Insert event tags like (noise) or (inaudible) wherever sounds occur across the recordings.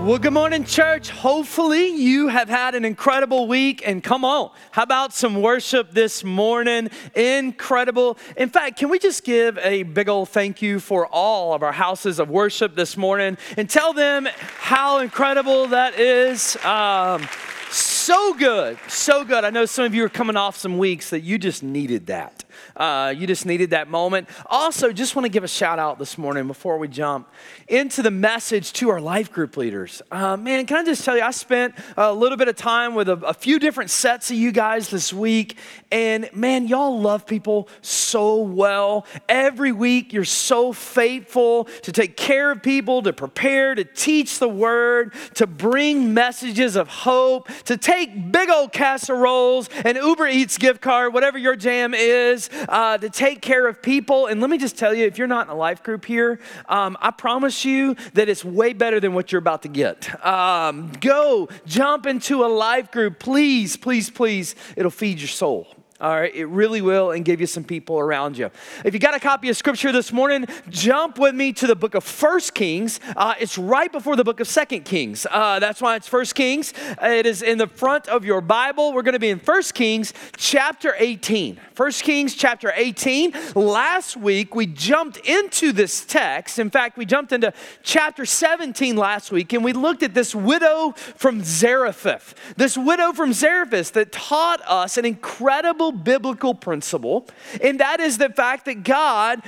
Well, good morning, church. Hopefully, you have had an incredible week. And come on, how about some worship this morning? Incredible. In fact, can we just give a big old thank you for all of our houses of worship this morning and tell them how incredible that is? Um, so good, so good. I know some of you are coming off some weeks that you just needed that. Uh, you just needed that moment. Also, just want to give a shout out this morning before we jump into the message to our life group leaders. Uh, man, can I just tell you, I spent a little bit of time with a, a few different sets of you guys this week, and man, y'all love people so well. Every week, you're so faithful to take care of people, to prepare, to teach the word, to bring messages of hope, to take big old casseroles and Uber Eats gift card, whatever your jam is, uh, to take care of people. And let me just tell you, if you're not in a life group here, um, I promise you that it's way better than what you're about to get. Um, go jump into a life group, please, please, please. It'll feed your soul. All right, it really will, and give you some people around you. If you got a copy of Scripture this morning, jump with me to the book of First Kings. Uh, it's right before the book of Second Kings. Uh, that's why it's First Kings. It is in the front of your Bible. We're going to be in First Kings chapter 18. First Kings chapter 18. Last week we jumped into this text. In fact, we jumped into chapter 17 last week, and we looked at this widow from Zarephath. This widow from Zarephath that taught us an incredible biblical principle, and that is the fact that God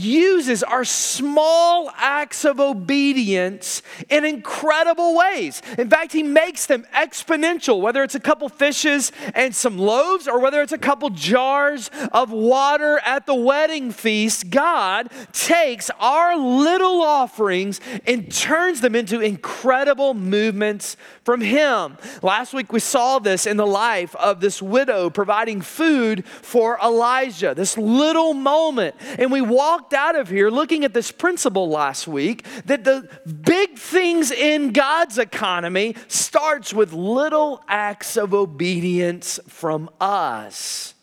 uses our small acts of obedience in incredible ways. In fact, he makes them exponential, whether it's a couple fishes and some loaves or whether it's a couple jars of water at the wedding feast. God takes our little offerings and turns them into incredible movements from him. Last week we saw this in the life of this widow providing food for Elijah, this little moment. And we walked walked out of here looking at this principle last week that the big things in God's economy starts with little acts of obedience from us.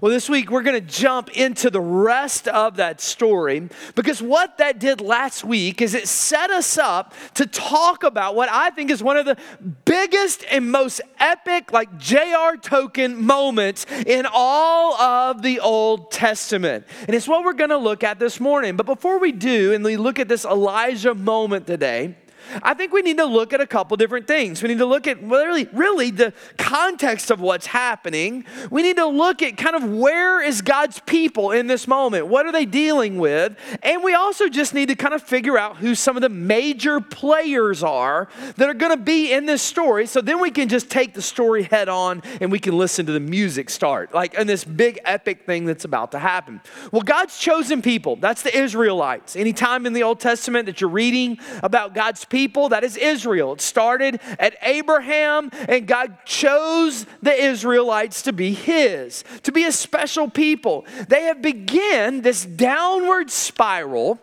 Well, this week we're going to jump into the rest of that story because what that did last week is it set us up to talk about what I think is one of the biggest and most epic, like J.R. Tolkien moments in all of the Old Testament. And it's what we're going to look at this morning. But before we do, and we look at this Elijah moment today, I think we need to look at a couple different things. We need to look at really, really the context of what's happening. We need to look at kind of where is God's people in this moment? What are they dealing with? And we also just need to kind of figure out who some of the major players are that are going to be in this story. So then we can just take the story head on and we can listen to the music start, like in this big epic thing that's about to happen. Well, God's chosen people, that's the Israelites. Anytime in the Old Testament that you're reading about God's people, people, that is Israel. It started at Abraham, and God chose the Israelites to be His, to be a special people. They have begun this downward spiral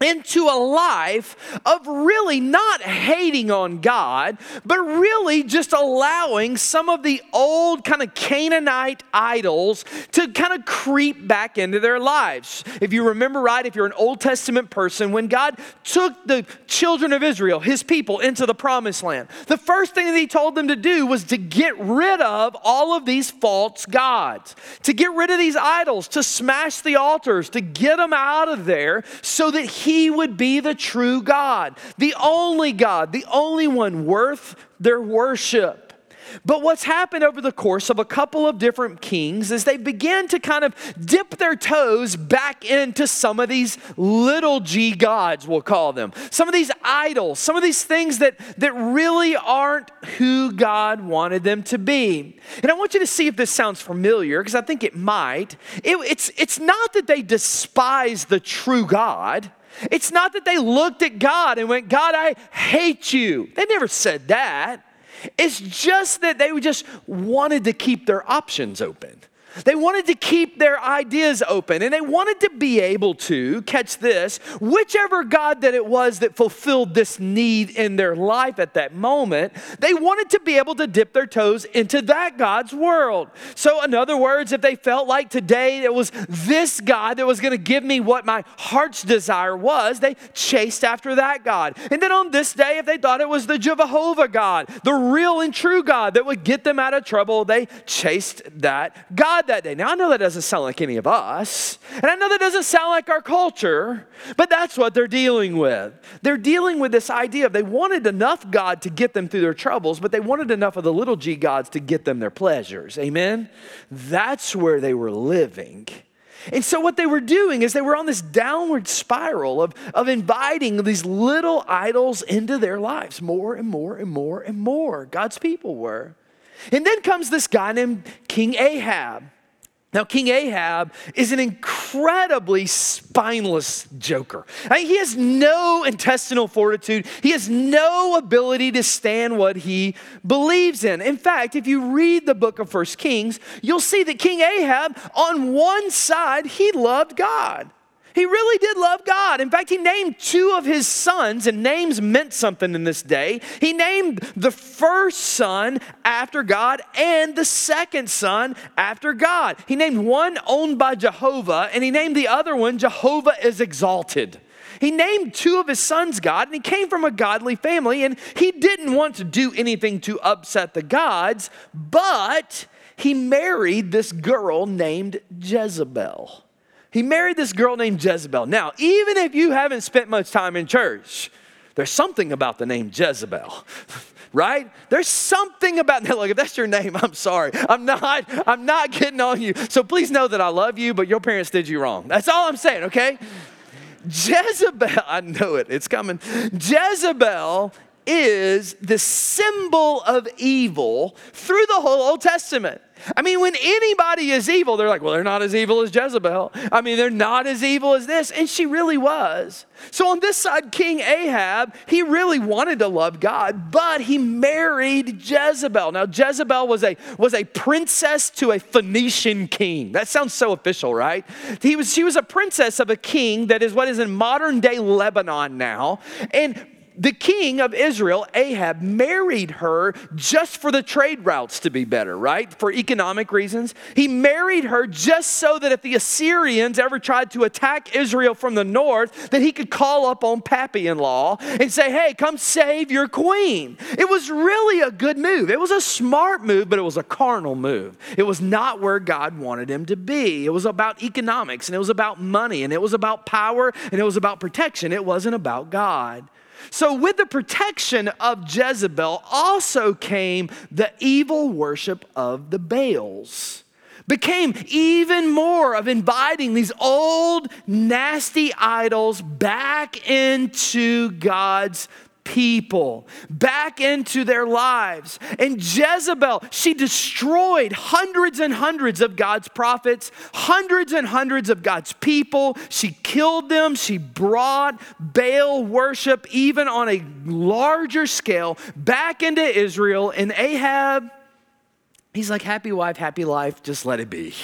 into a life of really not hating on God, but really just allowing some of the old kind of Canaanite idols to kind of creep back into their lives. If you remember right, if you're an Old Testament person, when God took the children of Israel, his people, into the promised land, the first thing that he told them to do was to get rid of all of these false gods, to get rid of these idols, to smash the altars, to get them out of there so that he he would be the true God, the only God, the only one worth their worship. But what's happened over the course of a couple of different kings is they began to kind of dip their toes back into some of these little g gods, we'll call them. Some of these idols, some of these things that, that really aren't who God wanted them to be. And I want you to see if this sounds familiar, because I think it might. It, it's, it's not that they despise the true God. It's not that they looked at God and went, God, I hate you. They never said that. It's just that they just wanted to keep their options open. They wanted to keep their ideas open and they wanted to be able to, catch this, whichever God that it was that fulfilled this need in their life at that moment, they wanted to be able to dip their toes into that God's world. So, in other words, if they felt like today it was this God that was going to give me what my heart's desire was, they chased after that God. And then on this day, if they thought it was the Jehovah God, the real and true God that would get them out of trouble, they chased that God that day. Now, I know that doesn't sound like any of us, and I know that doesn't sound like our culture, but that's what they're dealing with. They're dealing with this idea of they wanted enough God to get them through their troubles, but they wanted enough of the little g gods to get them their pleasures. Amen? That's where they were living. And so, what they were doing is they were on this downward spiral of, of inviting these little idols into their lives more and more and more and more. God's people were. And then comes this guy named King Ahab. Now, King Ahab is an incredibly spineless joker. I mean, he has no intestinal fortitude. He has no ability to stand what he believes in. In fact, if you read the book of First Kings, you'll see that King Ahab, on one side, he loved God. He really did love God. In fact, he named two of his sons, and names meant something in this day. He named the first son after God and the second son after God. He named one owned by Jehovah, and he named the other one Jehovah is exalted. He named two of his sons God, and he came from a godly family, and he didn't want to do anything to upset the gods, but he married this girl named Jezebel. He married this girl named Jezebel. Now, even if you haven't spent much time in church, there's something about the name Jezebel. (laughs) right? There's something about (laughs) that. Look, if that's your name, I'm sorry. I'm not, I'm not getting on you. So please know that I love you, but your parents did you wrong. That's all I'm saying, okay? Jezebel, (laughs) I know it, it's coming. Jezebel is the symbol of evil through the whole Old Testament. I mean, when anybody is evil, they're like, well, they're not as evil as Jezebel. I mean, they're not as evil as this. And she really was. So on this side, King Ahab, he really wanted to love God, but he married Jezebel. Now, Jezebel was a, was a princess to a Phoenician king. That sounds so official, right? He was, she was a princess of a king that is what is in modern day Lebanon now. And the king of Israel, Ahab, married her just for the trade routes to be better, right? For economic reasons. He married her just so that if the Assyrians ever tried to attack Israel from the north, that he could call up on Pappy in law and say, hey, come save your queen. It was really a good move. It was a smart move, but it was a carnal move. It was not where God wanted him to be. It was about economics and it was about money and it was about power and it was about protection. It wasn't about God. So, with the protection of Jezebel also came the evil worship of the Baals. Became even more of inviting these old, nasty idols back into God's people back into their lives. And Jezebel, she destroyed hundreds and hundreds of God's prophets, hundreds and hundreds of God's people. She killed them. She brought Baal worship, even on a larger scale, back into Israel. And Ahab, he's like, happy wife, happy life, just let it be.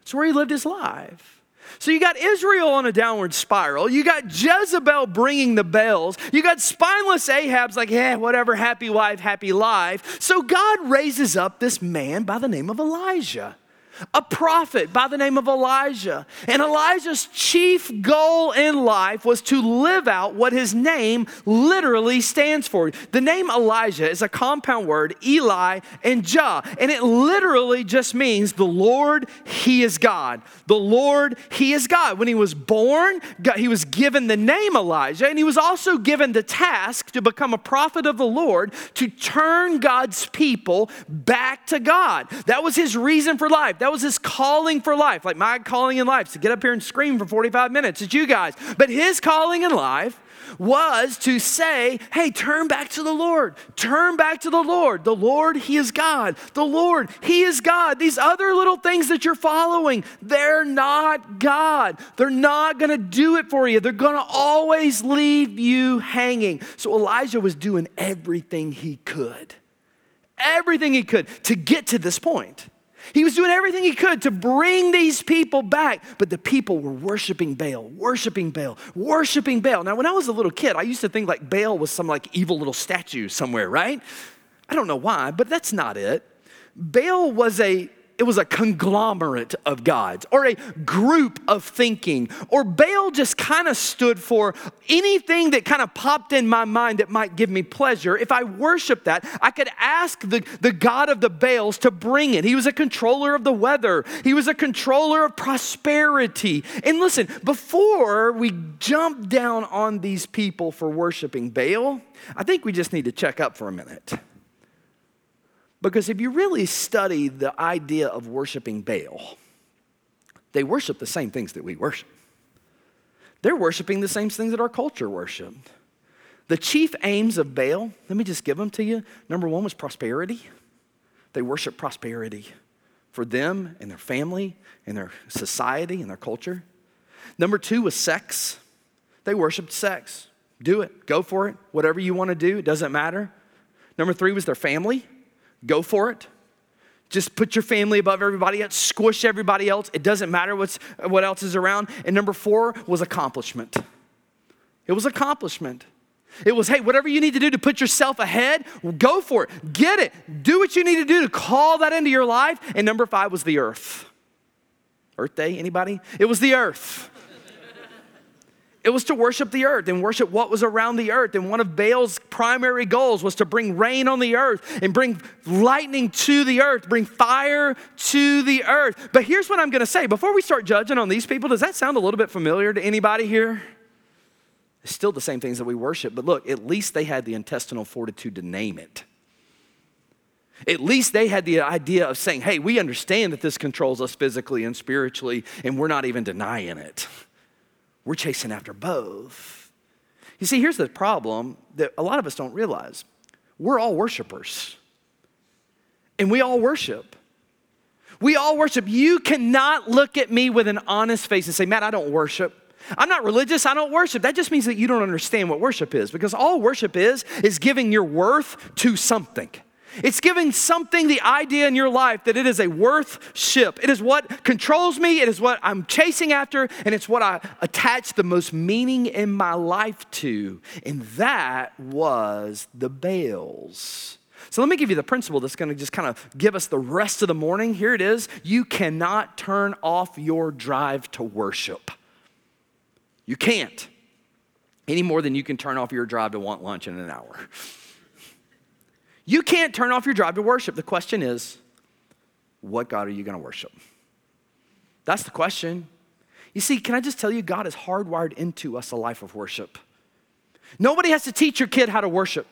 That's where he lived his life. So you got Israel on a downward spiral. You got Jezebel bringing the Baals. You got spineless Ahab's like, yeah, whatever, happy wife, happy life. So God raises up this man by the name of Elijah a prophet by the name of Elijah. And Elijah's chief goal in life was to live out what his name literally stands for. The name Elijah is a compound word, Eli and Jah, and it literally just means the Lord, He is God. The Lord, He is God. When he was born, he was given the name Elijah, and he was also given the task to become a prophet of the Lord to turn God's people back to God. That was his reason for life. That that was his calling for life. Like my calling in life is to get up here and scream for 45 minutes. at you guys. But his calling in life was to say, hey, turn back to the Lord. Turn back to the Lord. The Lord, He is God. The Lord, He is God. These other little things that you're following, they're not God. They're not going to do it for you. They're going to always leave you hanging. So Elijah was doing everything he could, everything he could to get to this point. He was doing everything he could to bring these people back, but the people were worshiping Baal, worshiping Baal, worshiping Baal. Now, when I was a little kid, I used to think like Baal was some like evil little statue somewhere, right? I don't know why, but that's not it. Baal was a it was a conglomerate of gods or a group of thinking. Or Baal just kind of stood for anything that kind of popped in my mind that might give me pleasure. If I worship that, I could ask the, the God of the Baals to bring it. He was a controller of the weather, he was a controller of prosperity. And listen, before we jump down on these people for worshiping Baal, I think we just need to check up for a minute. Because if you really study the idea of worshiping Baal, they worship the same things that we worship. They're worshiping the same things that our culture worshiped. The chief aims of Baal, let me just give them to you. Number one was prosperity. They worship prosperity for them and their family and their society and their culture. Number two was sex. They worshiped sex. Do it, go for it, whatever you want to do, it doesn't matter. Number three was their family. Go for it. Just put your family above everybody else, squish everybody else. It doesn't matter what's, what else is around. And number four was accomplishment. It was accomplishment. It was, hey, whatever you need to do to put yourself ahead, go for it. Get it. Do what you need to do to call that into your life. And number five was the earth. Earth Day, anybody? It was the earth. It was to worship the earth and worship what was around the earth. And one of Baal's primary goals was to bring rain on the earth and bring lightning to the earth, bring fire to the earth. But here's what I'm going to say before we start judging on these people, does that sound a little bit familiar to anybody here? It's still the same things that we worship, but look, at least they had the intestinal fortitude to name it. At least they had the idea of saying, hey, we understand that this controls us physically and spiritually, and we're not even denying it. We're chasing after both. You see, here's the problem that a lot of us don't realize we're all worshipers, and we all worship. We all worship. You cannot look at me with an honest face and say, Matt, I don't worship. I'm not religious, I don't worship. That just means that you don't understand what worship is because all worship is, is giving your worth to something. It's giving something the idea in your life that it is a worth ship. It is what controls me, it is what I'm chasing after, and it's what I attach the most meaning in my life to. And that was the Baals. So let me give you the principle that's going to just kind of give us the rest of the morning. Here it is. You cannot turn off your drive to worship. You can't any more than you can turn off your drive to want lunch in an hour. You can't turn off your drive to worship. The question is, what God are you going to worship? That's the question. You see, can I just tell you, God has hardwired into us a life of worship. Nobody has to teach your kid how to worship.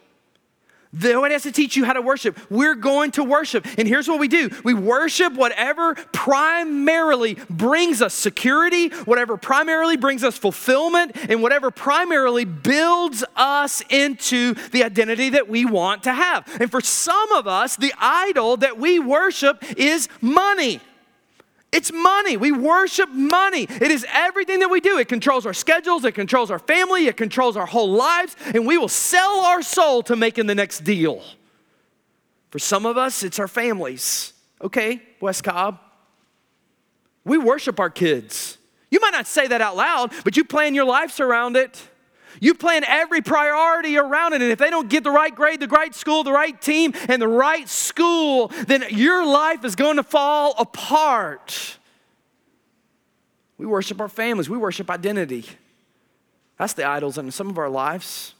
Nobody has to teach you how to worship. We're going to worship. And here's what we do we worship whatever primarily brings us security, whatever primarily brings us fulfillment, and whatever primarily builds us into the identity that we want to have. And for some of us, the idol that we worship is money. It's money. We worship money. It is everything that we do. It controls our schedules, it controls our family, it controls our whole lives, and we will sell our soul to making the next deal. For some of us, it's our families. Okay, West Cobb. We worship our kids. You might not say that out loud, but you plan your lives around it. You plan every priority around it. And if they don't get the right grade, the right school, the right team, and the right school, then your life is going to fall apart. We worship our families, we worship identity. That's the idols in some of our lives.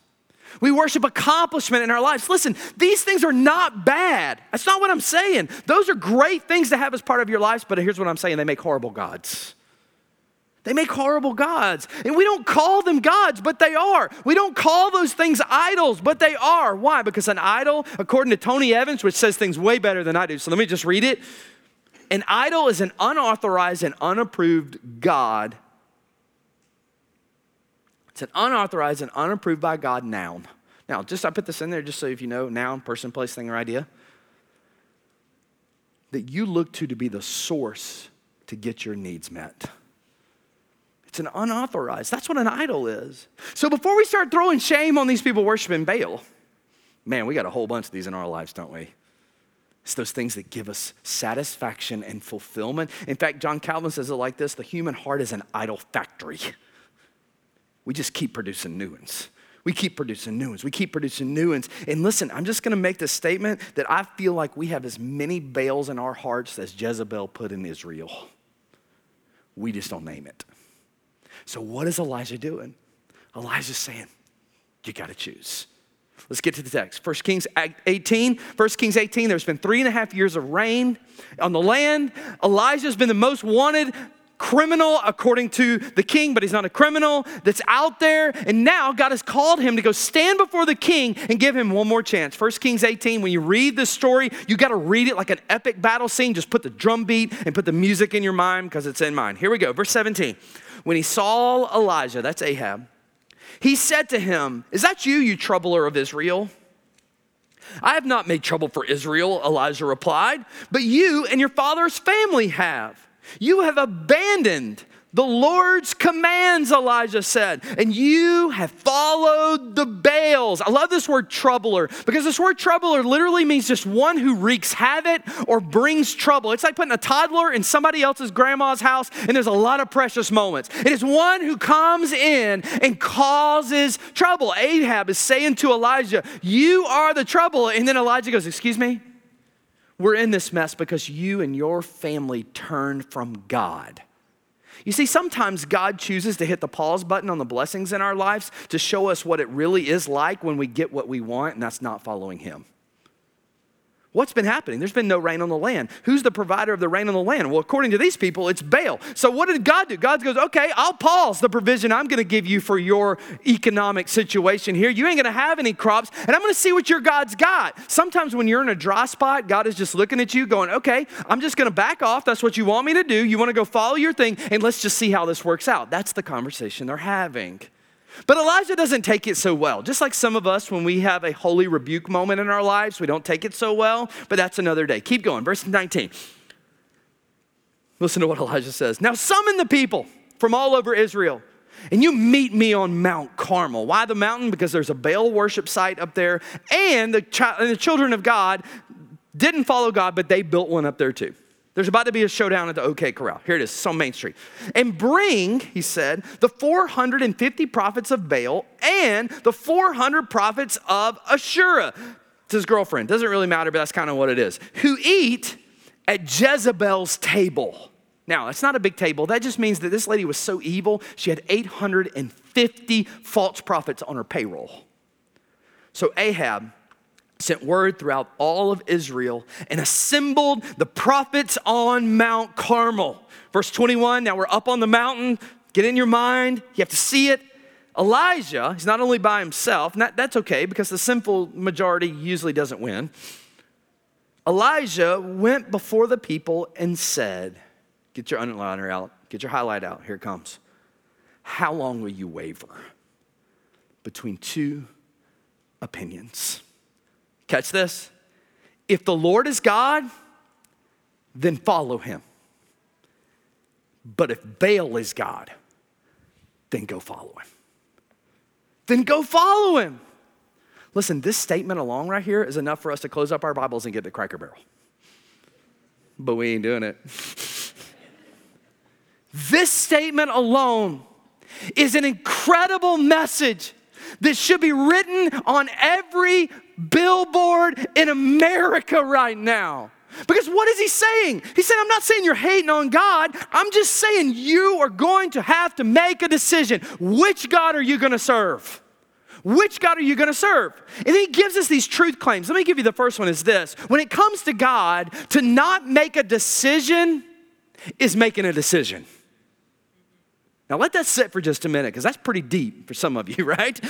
We worship accomplishment in our lives. Listen, these things are not bad. That's not what I'm saying. Those are great things to have as part of your lives, but here's what I'm saying they make horrible gods. They make horrible gods. And we don't call them gods, but they are. We don't call those things idols, but they are. Why? Because an idol, according to Tony Evans, which says things way better than I do, so let me just read it. An idol is an unauthorized and unapproved God. It's an unauthorized and unapproved by God noun. Now, just I put this in there just so if you know noun, person, place, thing, or idea. That you look to to be the source to get your needs met. It's an unauthorized. That's what an idol is. So before we start throwing shame on these people worshiping Baal, man, we got a whole bunch of these in our lives, don't we? It's those things that give us satisfaction and fulfillment. In fact, John Calvin says it like this the human heart is an idol factory. We just keep producing new ones. We keep producing new ones. We keep producing new ones. And listen, I'm just gonna make the statement that I feel like we have as many Baals in our hearts as Jezebel put in Israel. We just don't name it. So, what is Elijah doing? Elijah's saying, You gotta choose. Let's get to the text. 1 Kings 18. 1 Kings 18, there's been three and a half years of rain on the land. Elijah's been the most wanted criminal according to the king, but he's not a criminal that's out there. And now God has called him to go stand before the king and give him one more chance. 1 Kings 18, when you read this story, you got to read it like an epic battle scene. Just put the drum beat and put the music in your mind because it's in mine. Here we go. Verse 17. When he saw Elijah, that's Ahab, he said to him, Is that you, you troubler of Israel? I have not made trouble for Israel, Elijah replied, but you and your father's family have. You have abandoned the Lord's commands, Elijah said, and you have followed the Baals. I love this word troubler because this word troubler literally means just one who wreaks havoc or brings trouble. It's like putting a toddler in somebody else's grandma's house, and there's a lot of precious moments. It is one who comes in and causes trouble. Ahab is saying to Elijah, You are the trouble. And then Elijah goes, Excuse me? We're in this mess because you and your family turned from God. You see, sometimes God chooses to hit the pause button on the blessings in our lives to show us what it really is like when we get what we want, and that's not following Him. What's been happening? There's been no rain on the land. Who's the provider of the rain on the land? Well, according to these people, it's Baal. So what did God do? God goes, okay, I'll pause the provision I'm going to give you for your economic situation here. You ain't going to have any crops, and I'm going to see what your God's got. Sometimes when you're in a dry spot, God is just looking at you going, okay, I'm just going to back off. That's what you want me to do. You want to go follow your thing, and let's just see how this works out. That's the conversation they're having. But Elijah doesn't take it so well. Just like some of us, when we have a holy rebuke moment in our lives, we don't take it so well, but that's another day. Keep going. Verse 19. Listen to what Elijah says. Now summon the people from all over Israel, and you meet me on Mount Carmel. Why the mountain? Because there's a Baal worship site up there, and the, chi- and the children of God didn't follow God, but they built one up there too. There's about to be a showdown at the OK Corral. Here it is, on Main Street. And bring, he said, the 450 prophets of Baal and the 400 prophets of Asherah. It's his girlfriend. Doesn't really matter, but that's kind of what it is. Who eat at Jezebel's table. Now, it's not a big table. That just means that this lady was so evil, she had 850 false prophets on her payroll. So Ahab sent word throughout all of Israel and assembled the prophets on Mount Carmel. Verse 21, now we're up on the mountain. Get in your mind, you have to see it. Elijah, he's not only by himself, that, that's okay because the sinful majority usually doesn't win. Elijah went before the people and said, Get your underliner out, get your highlight out, here it comes. How long will you waver between two opinions? Catch this. If the Lord is God, then follow him. But if Baal is God, then go follow him. Then go follow him. Listen, this statement alone right here is enough for us to close up our Bibles and get to Cracker Barrel. But we ain't doing it. this statement alone is an incredible message that should be written on every billboard in America right now. Because what is he saying? He said, I'm not saying you're hating on God. I'm just saying you are going to have to make a decision. Which God are you going to serve? Which God are you going to serve? And he gives us these truth claims. Let me give you the first one is this. When it comes to God, to not make a decision is making a decision. Now let that sit for just a minute because that's pretty deep for some of you, (laughs) right?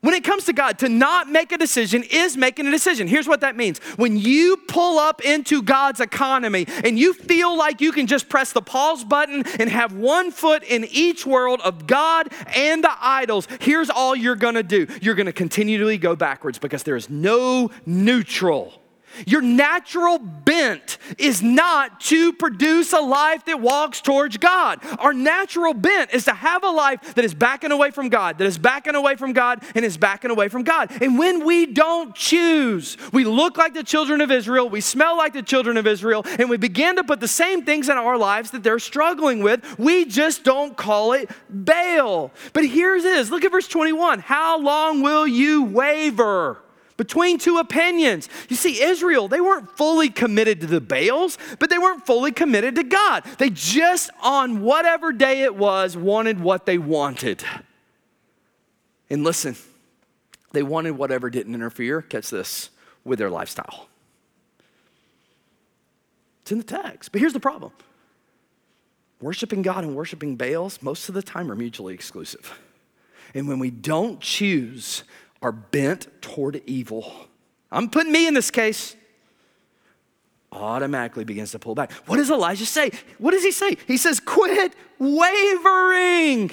When it comes to God, to not make a decision is making a decision. Here's what that means. When you pull up into God's economy and you feel like you can just press the pause button and have one foot in each world of God and the idols, here's all you're gonna do. You're gonna continually go backwards because there is no neutral. Your natural bent is not to produce a life that walks towards God. Our natural bent is to have a life that is backing away from God, that is backing away from God, and is backing away from God. And when we don't choose, we look like the children of Israel, we smell like the children of Israel, and we begin to put the same things in our lives that they're struggling with. We just don't call it Baal. But here's this look at verse 21. How long will you waver? Between two opinions. You see, Israel, they weren't fully committed to the Baals, but they weren't fully committed to God. They just, on whatever day it was, wanted what they wanted. And listen, they wanted whatever didn't interfere, catch this, with their lifestyle. It's in the text. But here's the problem worshiping God and worshiping Baals, most of the time, are mutually exclusive. And when we don't choose are bent toward evil, I'm putting me in this case, automatically begins to pull back. What does Elijah say? What does he say? He says, Quit wavering.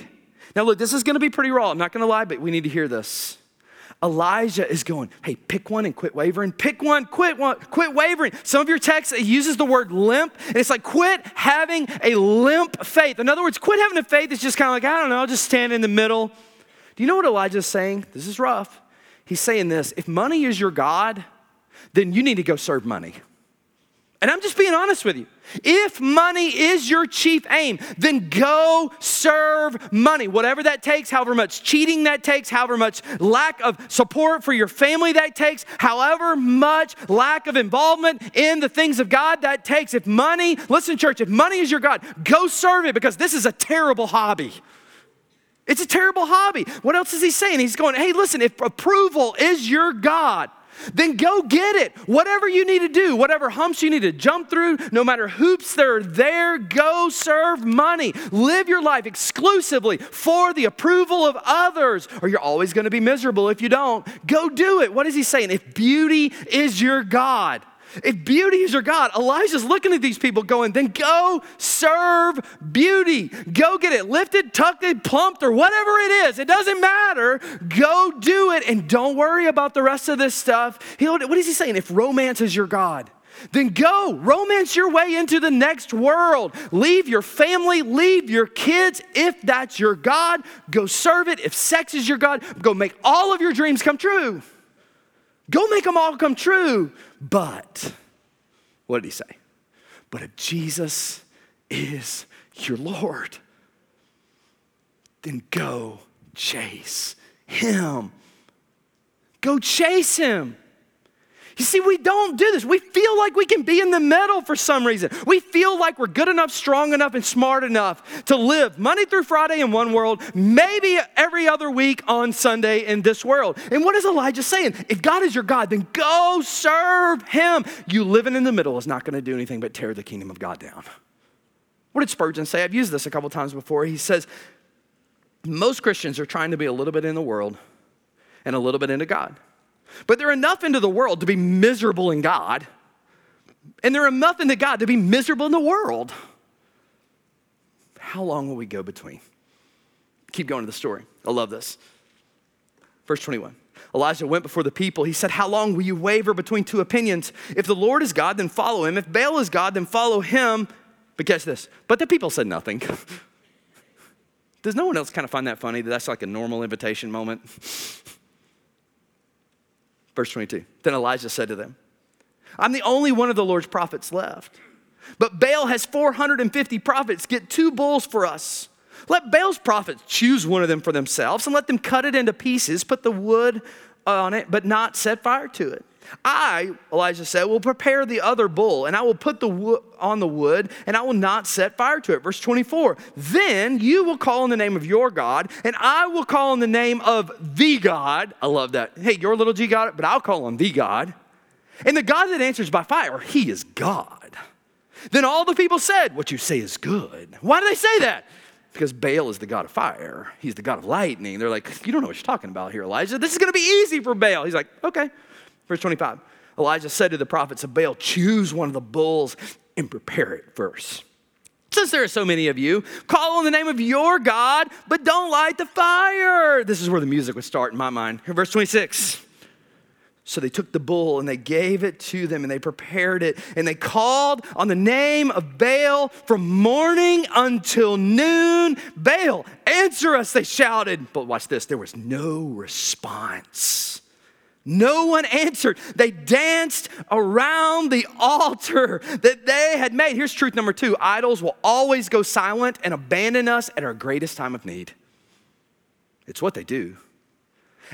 Now, look, this is going to be pretty raw. I'm not going to lie, but we need to hear this. Elijah is going, hey, pick one and quit wavering. Pick one, quit one, quit wavering. Some of your texts it uses the word limp, and it's like quit having a limp faith. In other words, quit having a faith that's just kind of like, I don't know, I'll just stand in the middle. Do you know what Elijah's saying? This is rough. He's saying this if money is your God, then you need to go serve money. And I'm just being honest with you. If money is your chief aim, then go serve money. Whatever that takes, however much cheating that takes, however much lack of support for your family that takes, however much lack of involvement in the things of God that takes. If money, listen, church, if money is your God, go serve it because this is a terrible hobby. It's a terrible hobby. What else is he saying? He's going, hey, listen, if approval is your God, then go get it. Whatever you need to do, whatever humps you need to jump through, no matter hoops that are there, go serve money. Live your life exclusively for the approval of others, or you're always going to be miserable if you don't. Go do it. What is he saying? If beauty is your God, if beauty is your God, Elijah's looking at these people going, then go serve beauty. Go get it lifted, tucked, plumped, or whatever it is. It doesn't matter. Go do it and don't worry about the rest of this stuff. What is he saying? If romance is your God, then go romance your way into the next world. Leave your family, leave your kids. If that's your God, go serve it. If sex is your God, go make all of your dreams come true. Go make them all come true. But, what did he say? But if Jesus is your Lord, then go chase him. Go chase him. You see, we don't do this. We feel like we can be in the middle for some reason. We feel like we're good enough, strong enough, and smart enough to live Monday through Friday in one world, maybe every other week on Sunday in this world. And what is Elijah saying? If God is your God, then go serve him. You living in the middle is not going to do anything but tear the kingdom of God down. What did Spurgeon say? I've used this a couple times before. He says, most Christians are trying to be a little bit in the world and a little bit into God. But they're enough into the world to be miserable in God, and they're enough into God to be miserable in the world. How long will we go between? Keep going to the story. I love this. Verse 21. Elijah went before the people. He said, How long will you waver between two opinions? If the Lord is God, then follow him. If Baal is God, then follow him. But catch this. But the people said nothing. (laughs) Does no one else kind of find that funny that that's like a normal invitation moment? (laughs) Verse 22. Then Elijah said to them, I'm the only one of the Lord's prophets left. But Baal has 450 prophets. Get two bulls for us. Let Baal's prophets choose one of them for themselves and let them cut it into pieces, put the wood on it, but not set fire to it. I, Elijah said, will prepare the other bull, and I will put the wood on the wood, and I will not set fire to it. Verse 24. Then you will call on the name of your God, and I will call on the name of the God. I love that. Hey, your little G it, but I'll call on the God. And the God that answers by fire, he is God. Then all the people said, What you say is good. Why do they say that? Because Baal is the God of fire. He's the God of lightning. They're like, You don't know what you're talking about here, Elijah. This is going to be easy for Baal. He's like, Okay. Verse 25 Elijah said to the prophets of Baal, Choose one of the bulls and prepare it first. Since there are so many of you, call on the name of your God, but don't light the fire. This is where the music would start in my mind. Verse 26. So they took the bull and they gave it to them and they prepared it and they called on the name of Baal from morning until noon. Baal, answer us, they shouted. But watch this there was no response. No one answered. They danced around the altar that they had made. Here's truth number two idols will always go silent and abandon us at our greatest time of need. It's what they do.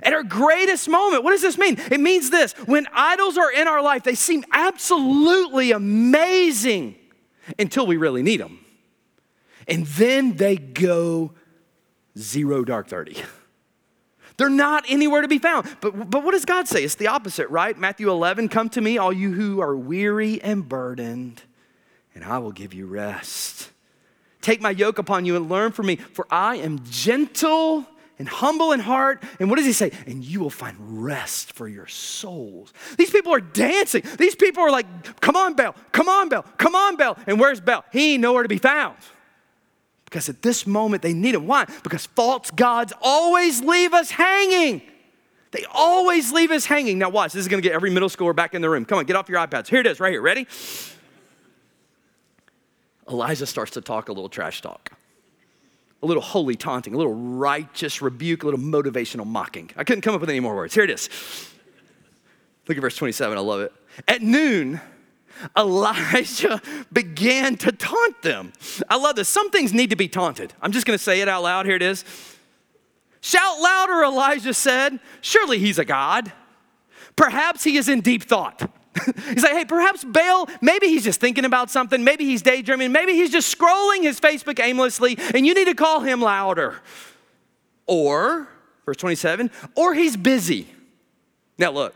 At our greatest moment, what does this mean? It means this when idols are in our life, they seem absolutely amazing until we really need them. And then they go zero dark 30. (laughs) They're not anywhere to be found. But, but what does God say? It's the opposite, right? Matthew 11 Come to me, all you who are weary and burdened, and I will give you rest. Take my yoke upon you and learn from me, for I am gentle and humble in heart. And what does he say? And you will find rest for your souls. These people are dancing. These people are like, come on, Baal, come on, Baal, come on, Baal. And where's Baal? He ain't nowhere to be found. Because at this moment they need him. Why? Because false gods always leave us hanging. They always leave us hanging. Now, watch, this is gonna get every middle schooler back in the room. Come on, get off your iPads. Here it is, right here. Ready? Elijah starts to talk a little trash talk, a little holy taunting, a little righteous rebuke, a little motivational mocking. I couldn't come up with any more words. Here it is. Look at verse 27, I love it. At noon, Elijah (laughs) began to taunt them. I love this. Some things need to be taunted. I'm just going to say it out loud. Here it is. Shout louder, Elijah said. Surely he's a God. Perhaps he is in deep thought. (laughs) he's like, hey, perhaps Baal, maybe he's just thinking about something. Maybe he's daydreaming. Maybe he's just scrolling his Facebook aimlessly, and you need to call him louder. Or, verse 27, or he's busy. Now, look,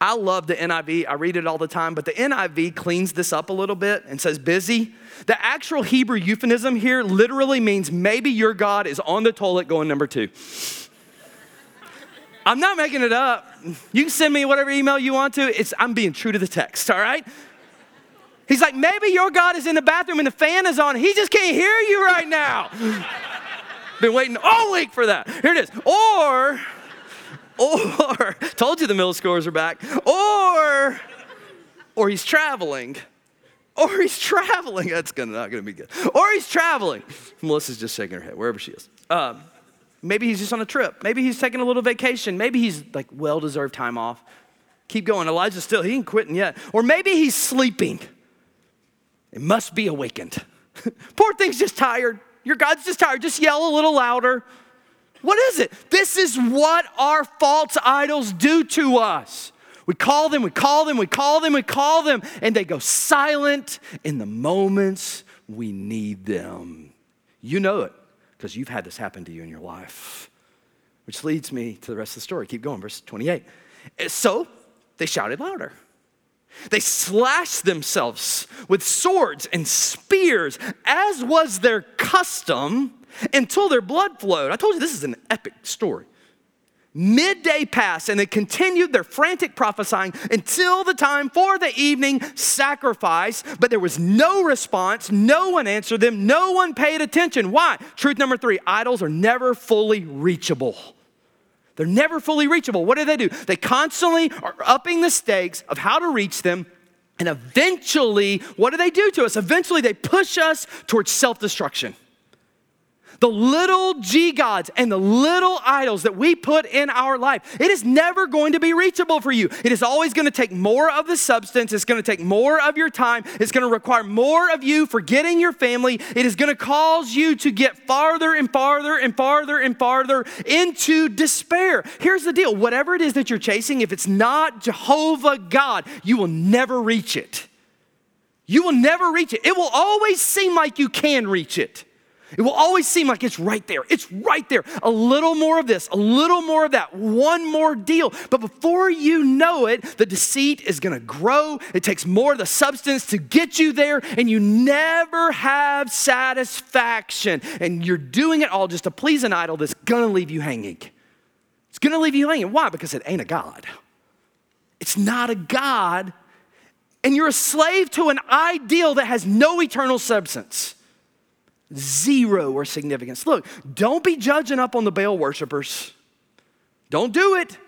I love the NIV. I read it all the time, but the NIV cleans this up a little bit and says busy. The actual Hebrew euphemism here literally means maybe your God is on the toilet going number two. (laughs) I'm not making it up. You can send me whatever email you want to. It's, I'm being true to the text, all right? He's like, maybe your God is in the bathroom and the fan is on. He just can't hear you right now. (laughs) Been waiting all week for that. Here it is. Or or (laughs) told you the middle scores are back, or or he's traveling, or he's traveling. (laughs) That's gonna, not gonna be good. Or he's traveling. Melissa's just shaking her head wherever she is. Um, maybe he's just on a trip. Maybe he's taking a little vacation. Maybe he's like well deserved time off. Keep going. Elijah's still, he ain't quitting yet. Or maybe he's sleeping. It must be awakened. (laughs) Poor thing's just tired. Your God's just tired. Just yell a little louder. What is it? This is what our false idols do to us. We call them, we call them, we call them, we call them, and they go silent in the moments we need them. You know it because you've had this happen to you in your life. Which leads me to the rest of the story. Keep going, verse 28. So they shouted louder. They slashed themselves with swords and spears, as was their custom until their blood flowed. I told you this is an epic story. Midday passed and they continued their frantic prophesying until the time for the evening sacrifice, but there was no response. No one answered them. No one paid attention. Why? Truth number three idols are never fully reachable. They're never fully reachable. What do they do? They constantly are upping the stakes of how to reach them. And eventually, what do they do to us? Eventually, they push us towards self destruction. The little G gods and the little idols that we put in our life, it is never going to be reachable for you. It is always going to take more of the substance. It's going to take more of your time. It's going to require more of you forgetting your family. It is going to cause you to get farther and farther and farther and farther into despair. Here's the deal whatever it is that you're chasing, if it's not Jehovah God, you will never reach it. You will never reach it. It will always seem like you can reach it. It will always seem like it's right there. It's right there. A little more of this, a little more of that, one more deal. But before you know it, the deceit is going to grow. It takes more of the substance to get you there, and you never have satisfaction. And you're doing it all just to please an idol that's going to leave you hanging. It's going to leave you hanging. Why? Because it ain't a God. It's not a God. And you're a slave to an ideal that has no eternal substance. Zero or significance. Look, don't be judging up on the Baal worshipers. Don't do it.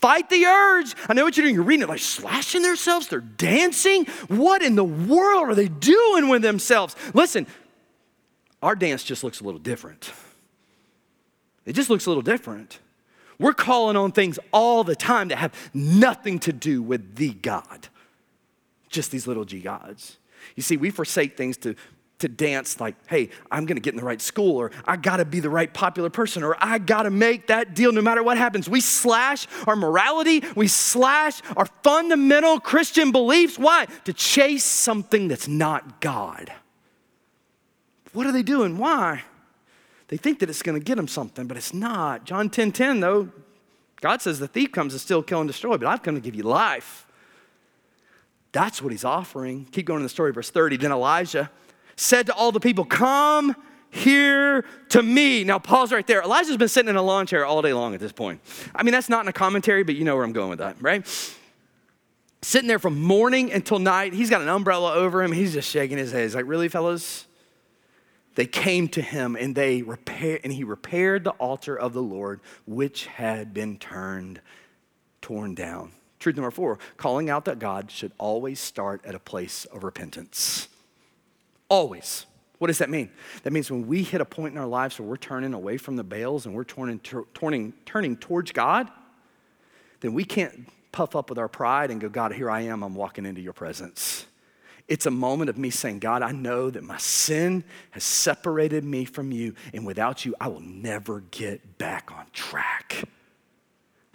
Fight the urge. I know what you're doing. You're reading it like slashing themselves. They're dancing. What in the world are they doing with themselves? Listen, our dance just looks a little different. It just looks a little different. We're calling on things all the time that have nothing to do with the God, just these little g gods. You see, we forsake things to to dance like, hey, I'm gonna get in the right school, or I gotta be the right popular person, or I gotta make that deal no matter what happens. We slash our morality, we slash our fundamental Christian beliefs. Why? To chase something that's not God. What are they doing? Why? They think that it's gonna get them something, but it's not. John 10 10, though, God says the thief comes to steal, kill, and destroy, but I've come to give you life. That's what he's offering. Keep going in the story, verse 30. Then Elijah said to all the people, Come here to me. Now, pause right there. Elijah's been sitting in a lawn chair all day long at this point. I mean, that's not in a commentary, but you know where I'm going with that, right? Sitting there from morning until night. He's got an umbrella over him. He's just shaking his head. He's like, Really, fellas? They came to him and they repaired, and he repaired the altar of the Lord, which had been turned, torn down. Truth number four calling out that God should always start at a place of repentance. Always. What does that mean? That means when we hit a point in our lives where we're turning away from the Baals and we're turning, turning, turning towards God, then we can't puff up with our pride and go, God, here I am, I'm walking into your presence. It's a moment of me saying, God, I know that my sin has separated me from you, and without you, I will never get back on track.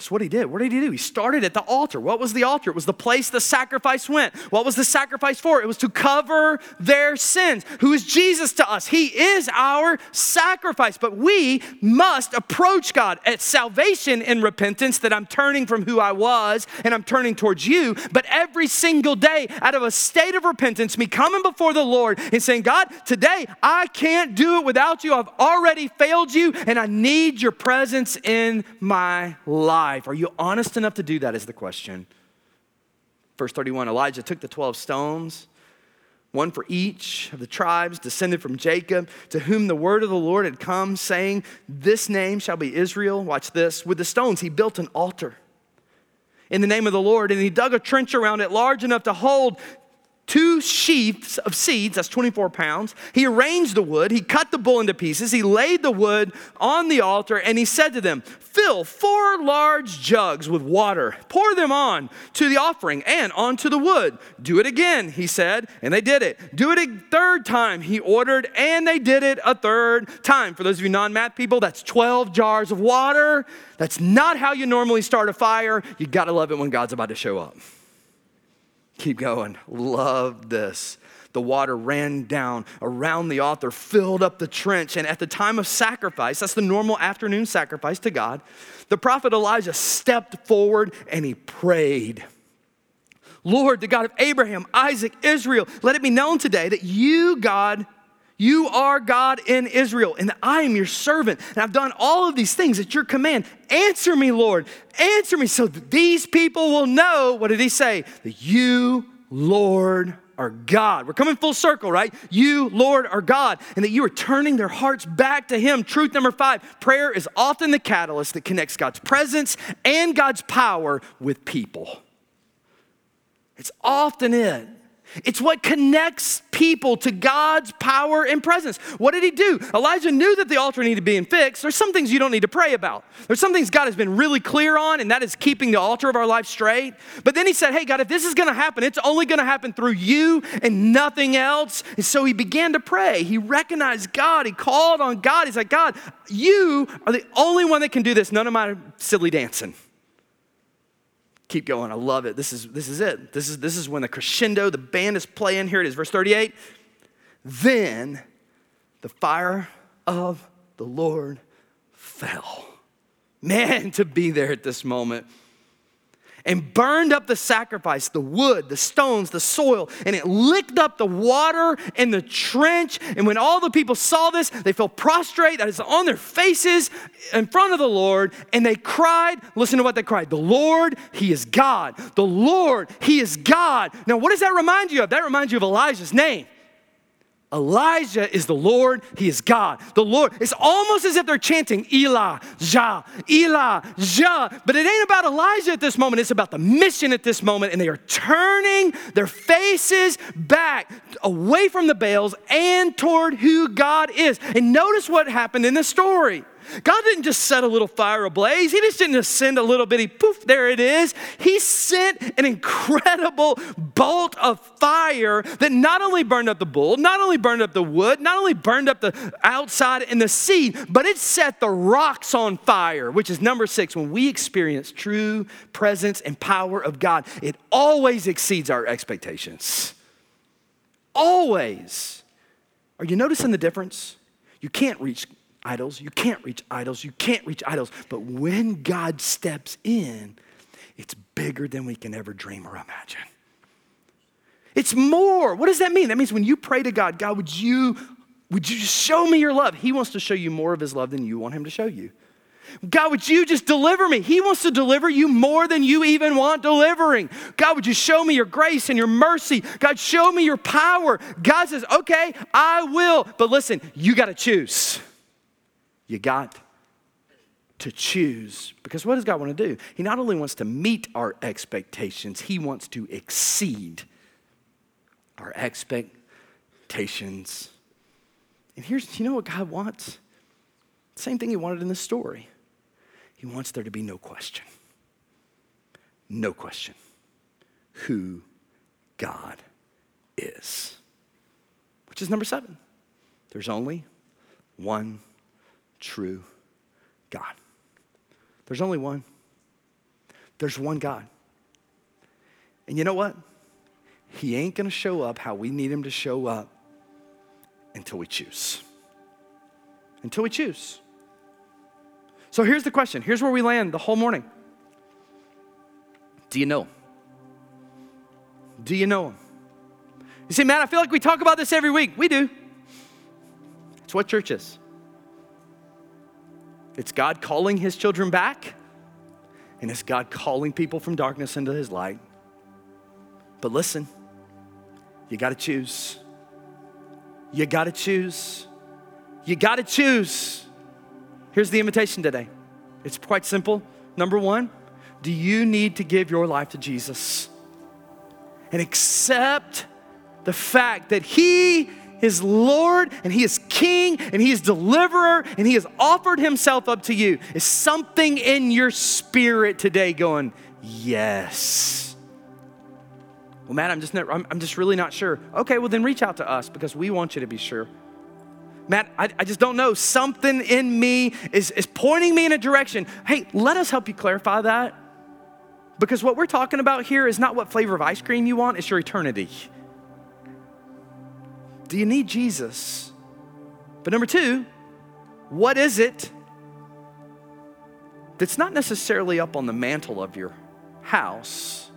That's what he did. What did he do? He started at the altar. What was the altar? It was the place the sacrifice went. What was the sacrifice for? It was to cover their sins. Who is Jesus to us? He is our sacrifice. But we must approach God at salvation in repentance that I'm turning from who I was and I'm turning towards you. But every single day, out of a state of repentance, me coming before the Lord and saying, God, today I can't do it without you. I've already failed you and I need your presence in my life life? Are you honest enough to do that? Is the question. Verse 31 Elijah took the 12 stones, one for each of the tribes descended from Jacob, to whom the word of the Lord had come, saying, This name shall be Israel. Watch this. With the stones, he built an altar in the name of the Lord, and he dug a trench around it large enough to hold two sheaths of seeds, that's 24 pounds. He arranged the wood, he cut the bull into pieces, he laid the wood on the altar, and he said to them, Fill four large jugs with water, pour them on to the offering and onto the wood. Do it again, he said, and they did it. Do it a third time, he ordered, and they did it a third time. For those of you non math people, that's 12 jars of water. That's not how you normally start a fire. You gotta love it when God's about to show up. Keep going. Love this. The water ran down around the altar, filled up the trench. And at the time of sacrifice, that's the normal afternoon sacrifice to God, the prophet Elijah stepped forward and he prayed. Lord, the God of Abraham, Isaac, Israel, let it be known today that you, God, you are God in Israel, and I am your servant, and I've done all of these things at your command. Answer me, Lord. Answer me so that these people will know, what did he say? That you, Lord, are God. We're coming full circle, right? You, Lord, are God, and that you are turning their hearts back to Him. Truth number five prayer is often the catalyst that connects God's presence and God's power with people. It's often it. It's what connects people to God's power and presence. What did he do? Elijah knew that the altar needed to be fixed. There's some things you don't need to pray about. There's some things God has been really clear on, and that is keeping the altar of our life straight. But then he said, Hey, God, if this is going to happen, it's only going to happen through you and nothing else. And so he began to pray. He recognized God. He called on God. He's like, God, you are the only one that can do this. None of my silly dancing keep going. I love it. This is, this is it. This is, this is when the crescendo, the band is playing. Here it is, verse 38. Then the fire of the Lord fell. Man, to be there at this moment and burned up the sacrifice, the wood, the stones, the soil, and it licked up the water in the trench. And when all the people saw this, they fell prostrate, that is on their faces in front of the Lord, and they cried. Listen to what they cried The Lord, He is God. The Lord, He is God. Now, what does that remind you of? That reminds you of Elijah's name. Elijah is the Lord, he is God. The Lord, it's almost as if they're chanting Elijah, Elijah. But it ain't about Elijah at this moment, it's about the mission at this moment. And they are turning their faces back away from the Baals and toward who God is. And notice what happened in the story. God didn't just set a little fire ablaze. He just didn't just send a little bitty poof, there it is. He sent an incredible bolt of fire that not only burned up the bull, not only burned up the wood, not only burned up the outside and the seed, but it set the rocks on fire, which is number six. When we experience true presence and power of God, it always exceeds our expectations. Always. Are you noticing the difference? You can't reach idols. You can't reach idols. You can't reach idols. But when God steps in, it's bigger than we can ever dream or imagine. It's more. What does that mean? That means when you pray to God, God, would you, would you just show me your love? He wants to show you more of his love than you want him to show you. God, would you just deliver me? He wants to deliver you more than you even want delivering. God, would you show me your grace and your mercy? God, show me your power. God says, okay, I will. But listen, you got to choose. You got to choose. Because what does God want to do? He not only wants to meet our expectations, He wants to exceed our expectations. And here's, you know what God wants? Same thing He wanted in the story. He wants there to be no question. No question who God is. Which is number seven. There's only one true God. There's only one. There's one God. And you know what? He ain't going to show up how we need him to show up until we choose. Until we choose. So here's the question. Here's where we land the whole morning. Do you know? Do you know him? You say, man, I feel like we talk about this every week. We do. It's what church is. It's God calling his children back, and it's God calling people from darkness into his light. But listen, you got to choose. You got to choose. You got to choose. Here's the invitation today it's quite simple. Number one, do you need to give your life to Jesus and accept the fact that He is Lord and He is King and He is deliverer and He has offered Himself up to you. Is something in your spirit today going, Yes? Well, Matt, I'm just, I'm, I'm just really not sure. Okay, well, then reach out to us because we want you to be sure. Matt, I, I, just don't know. Something in me is, is pointing me in a direction. Hey, let us help you clarify that. Because what we're talking about here is not what flavor of ice cream you want, it's your eternity. Do you need Jesus? But number two, what is it that's not necessarily up on the mantle of your house,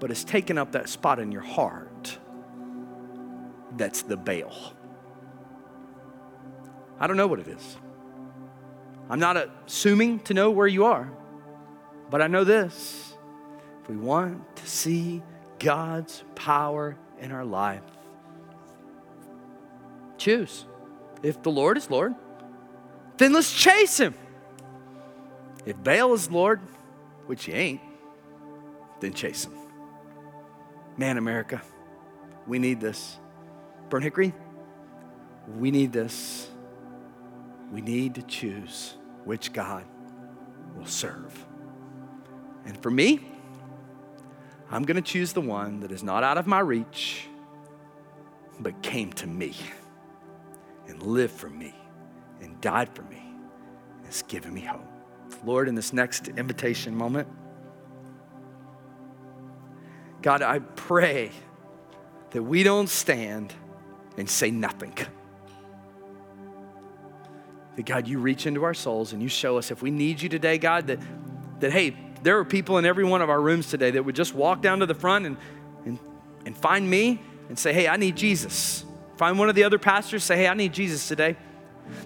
but has taken up that spot in your heart? That's the Baal. I don't know what it is. I'm not assuming to know where you are, but I know this. If we want to see God's power in our life, Choose. If the Lord is Lord, then let's chase him. If Baal is Lord, which he ain't, then chase him. Man, America, we need this. Burnt Hickory, we need this. We need to choose which God will serve. And for me, I'm going to choose the one that is not out of my reach, but came to me and lived for me and died for me and has given me hope. Lord, in this next invitation moment, God, I pray that we don't stand and say nothing. That God, you reach into our souls and you show us if we need you today, God, that, that hey, there are people in every one of our rooms today that would just walk down to the front and, and, and find me and say, hey, I need Jesus. Find one of the other pastors, say, hey, I need Jesus today.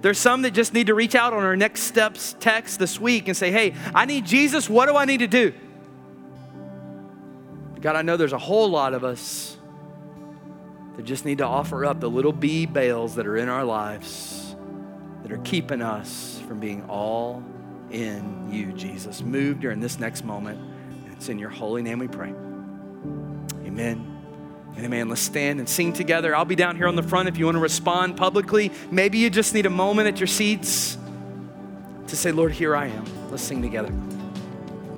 There's some that just need to reach out on our next steps text this week and say, hey, I need Jesus. What do I need to do? God, I know there's a whole lot of us that just need to offer up the little bee Baals that are in our lives that are keeping us from being all in you, Jesus. Move during this next moment. It's in your holy name we pray. Amen. Amen. Let's stand and sing together. I'll be down here on the front if you want to respond publicly. Maybe you just need a moment at your seats to say, Lord, here I am. Let's sing together.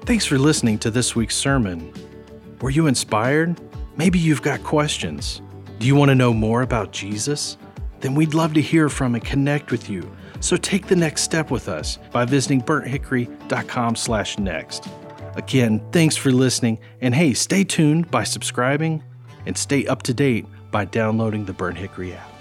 Thanks for listening to this week's sermon. Were you inspired? Maybe you've got questions. Do you want to know more about Jesus? Then we'd love to hear from and connect with you. So take the next step with us by visiting burnthickory.com/next. Again, thanks for listening, and hey, stay tuned by subscribing and stay up to date by downloading the Burnt Hickory app.